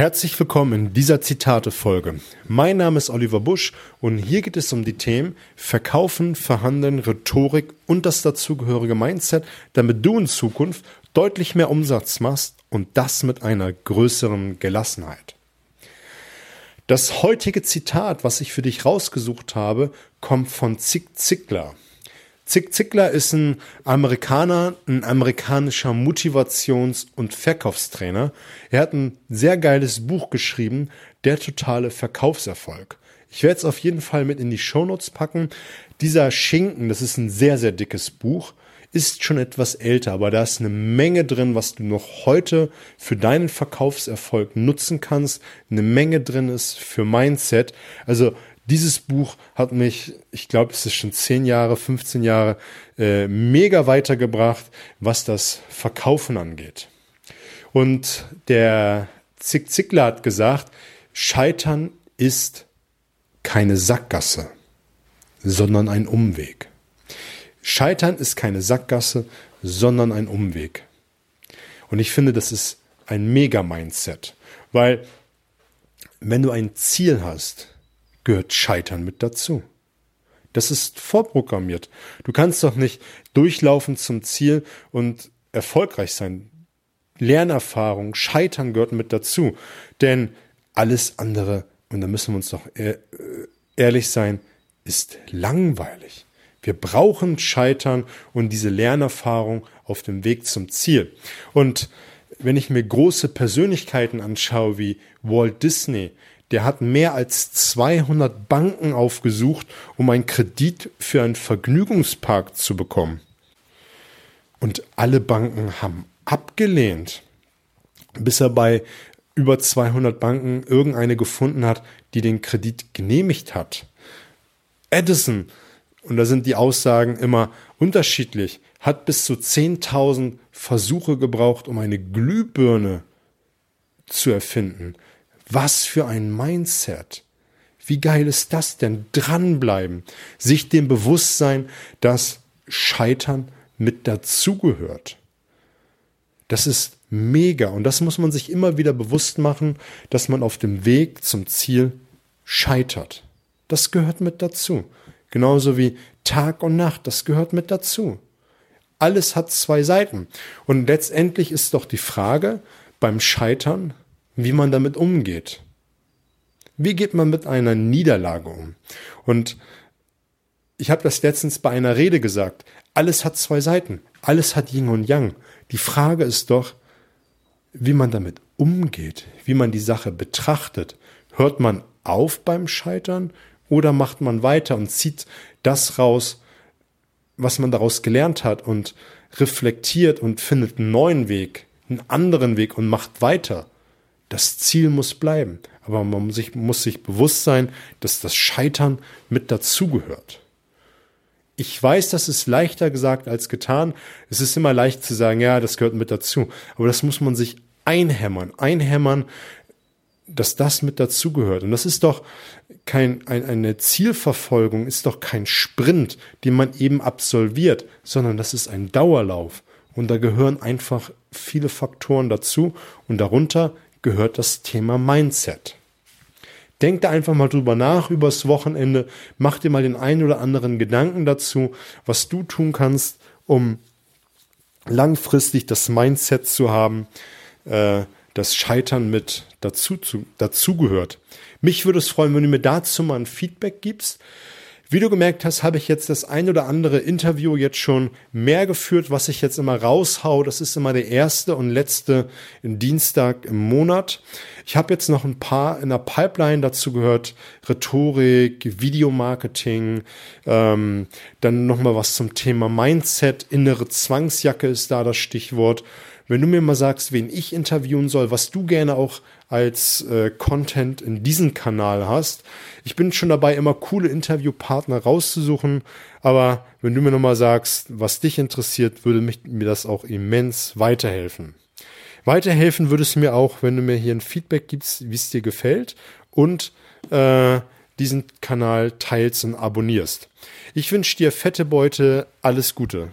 Herzlich willkommen in dieser Zitate-Folge. Mein Name ist Oliver Busch und hier geht es um die Themen Verkaufen, Verhandeln, Rhetorik und das dazugehörige Mindset, damit du in Zukunft deutlich mehr Umsatz machst und das mit einer größeren Gelassenheit. Das heutige Zitat, was ich für dich rausgesucht habe, kommt von Zig Ziglar. Zig Ziglar ist ein Amerikaner, ein amerikanischer Motivations- und Verkaufstrainer. Er hat ein sehr geiles Buch geschrieben, Der totale Verkaufserfolg. Ich werde es auf jeden Fall mit in die Shownotes packen. Dieser Schinken, das ist ein sehr, sehr dickes Buch, ist schon etwas älter, aber da ist eine Menge drin, was du noch heute für deinen Verkaufserfolg nutzen kannst. Eine Menge drin ist für Mindset. Also dieses Buch hat mich, ich glaube, es ist schon 10 Jahre, 15 Jahre, äh, mega weitergebracht, was das Verkaufen angeht. Und der Zick Zickler hat gesagt, Scheitern ist keine Sackgasse, sondern ein Umweg. Scheitern ist keine Sackgasse, sondern ein Umweg. Und ich finde, das ist ein Mega-Mindset, weil wenn du ein Ziel hast, gehört Scheitern mit dazu. Das ist vorprogrammiert. Du kannst doch nicht durchlaufen zum Ziel und erfolgreich sein. Lernerfahrung, Scheitern gehört mit dazu. Denn alles andere, und da müssen wir uns doch ehrlich sein, ist langweilig. Wir brauchen Scheitern und diese Lernerfahrung auf dem Weg zum Ziel. Und wenn ich mir große Persönlichkeiten anschaue wie Walt Disney, der hat mehr als 200 Banken aufgesucht, um einen Kredit für einen Vergnügungspark zu bekommen. Und alle Banken haben abgelehnt, bis er bei über 200 Banken irgendeine gefunden hat, die den Kredit genehmigt hat. Edison, und da sind die Aussagen immer unterschiedlich, hat bis zu 10.000 Versuche gebraucht, um eine Glühbirne zu erfinden. Was für ein Mindset. Wie geil ist das denn? Dranbleiben. Sich dem Bewusstsein, dass Scheitern mit dazugehört. Das ist mega. Und das muss man sich immer wieder bewusst machen, dass man auf dem Weg zum Ziel scheitert. Das gehört mit dazu. Genauso wie Tag und Nacht, das gehört mit dazu. Alles hat zwei Seiten. Und letztendlich ist doch die Frage beim Scheitern, wie man damit umgeht. Wie geht man mit einer Niederlage um? Und ich habe das letztens bei einer Rede gesagt. Alles hat zwei Seiten. Alles hat Yin und Yang. Die Frage ist doch, wie man damit umgeht, wie man die Sache betrachtet. Hört man auf beim Scheitern oder macht man weiter und zieht das raus, was man daraus gelernt hat und reflektiert und findet einen neuen Weg, einen anderen Weg und macht weiter? Das Ziel muss bleiben. Aber man muss sich, muss sich bewusst sein, dass das Scheitern mit dazugehört. Ich weiß, das ist leichter gesagt als getan. Es ist immer leicht zu sagen, ja, das gehört mit dazu. Aber das muss man sich einhämmern, einhämmern, dass das mit dazugehört. Und das ist doch kein, ein, eine Zielverfolgung, ist doch kein Sprint, den man eben absolviert, sondern das ist ein Dauerlauf. Und da gehören einfach viele Faktoren dazu und darunter gehört das Thema Mindset. Denk da einfach mal drüber nach übers Wochenende, mach dir mal den einen oder anderen Gedanken dazu, was du tun kannst, um langfristig das Mindset zu haben, äh, das Scheitern mit dazu, zu, dazugehört. Mich würde es freuen, wenn du mir dazu mal ein Feedback gibst. Wie du gemerkt hast, habe ich jetzt das ein oder andere Interview jetzt schon mehr geführt, was ich jetzt immer raushau. Das ist immer der erste und letzte Dienstag im Monat. Ich habe jetzt noch ein paar in der Pipeline dazu gehört. Rhetorik, Videomarketing, ähm, dann nochmal was zum Thema Mindset. Innere Zwangsjacke ist da das Stichwort. Wenn du mir mal sagst, wen ich interviewen soll, was du gerne auch als äh, Content in diesem Kanal hast. Ich bin schon dabei, immer coole Interviewpartner rauszusuchen, aber wenn du mir nochmal sagst, was dich interessiert, würde mich, mir das auch immens weiterhelfen. Weiterhelfen würde es mir auch, wenn du mir hier ein Feedback gibst, wie es dir gefällt und äh, diesen Kanal teilst und abonnierst. Ich wünsche dir fette Beute, alles Gute.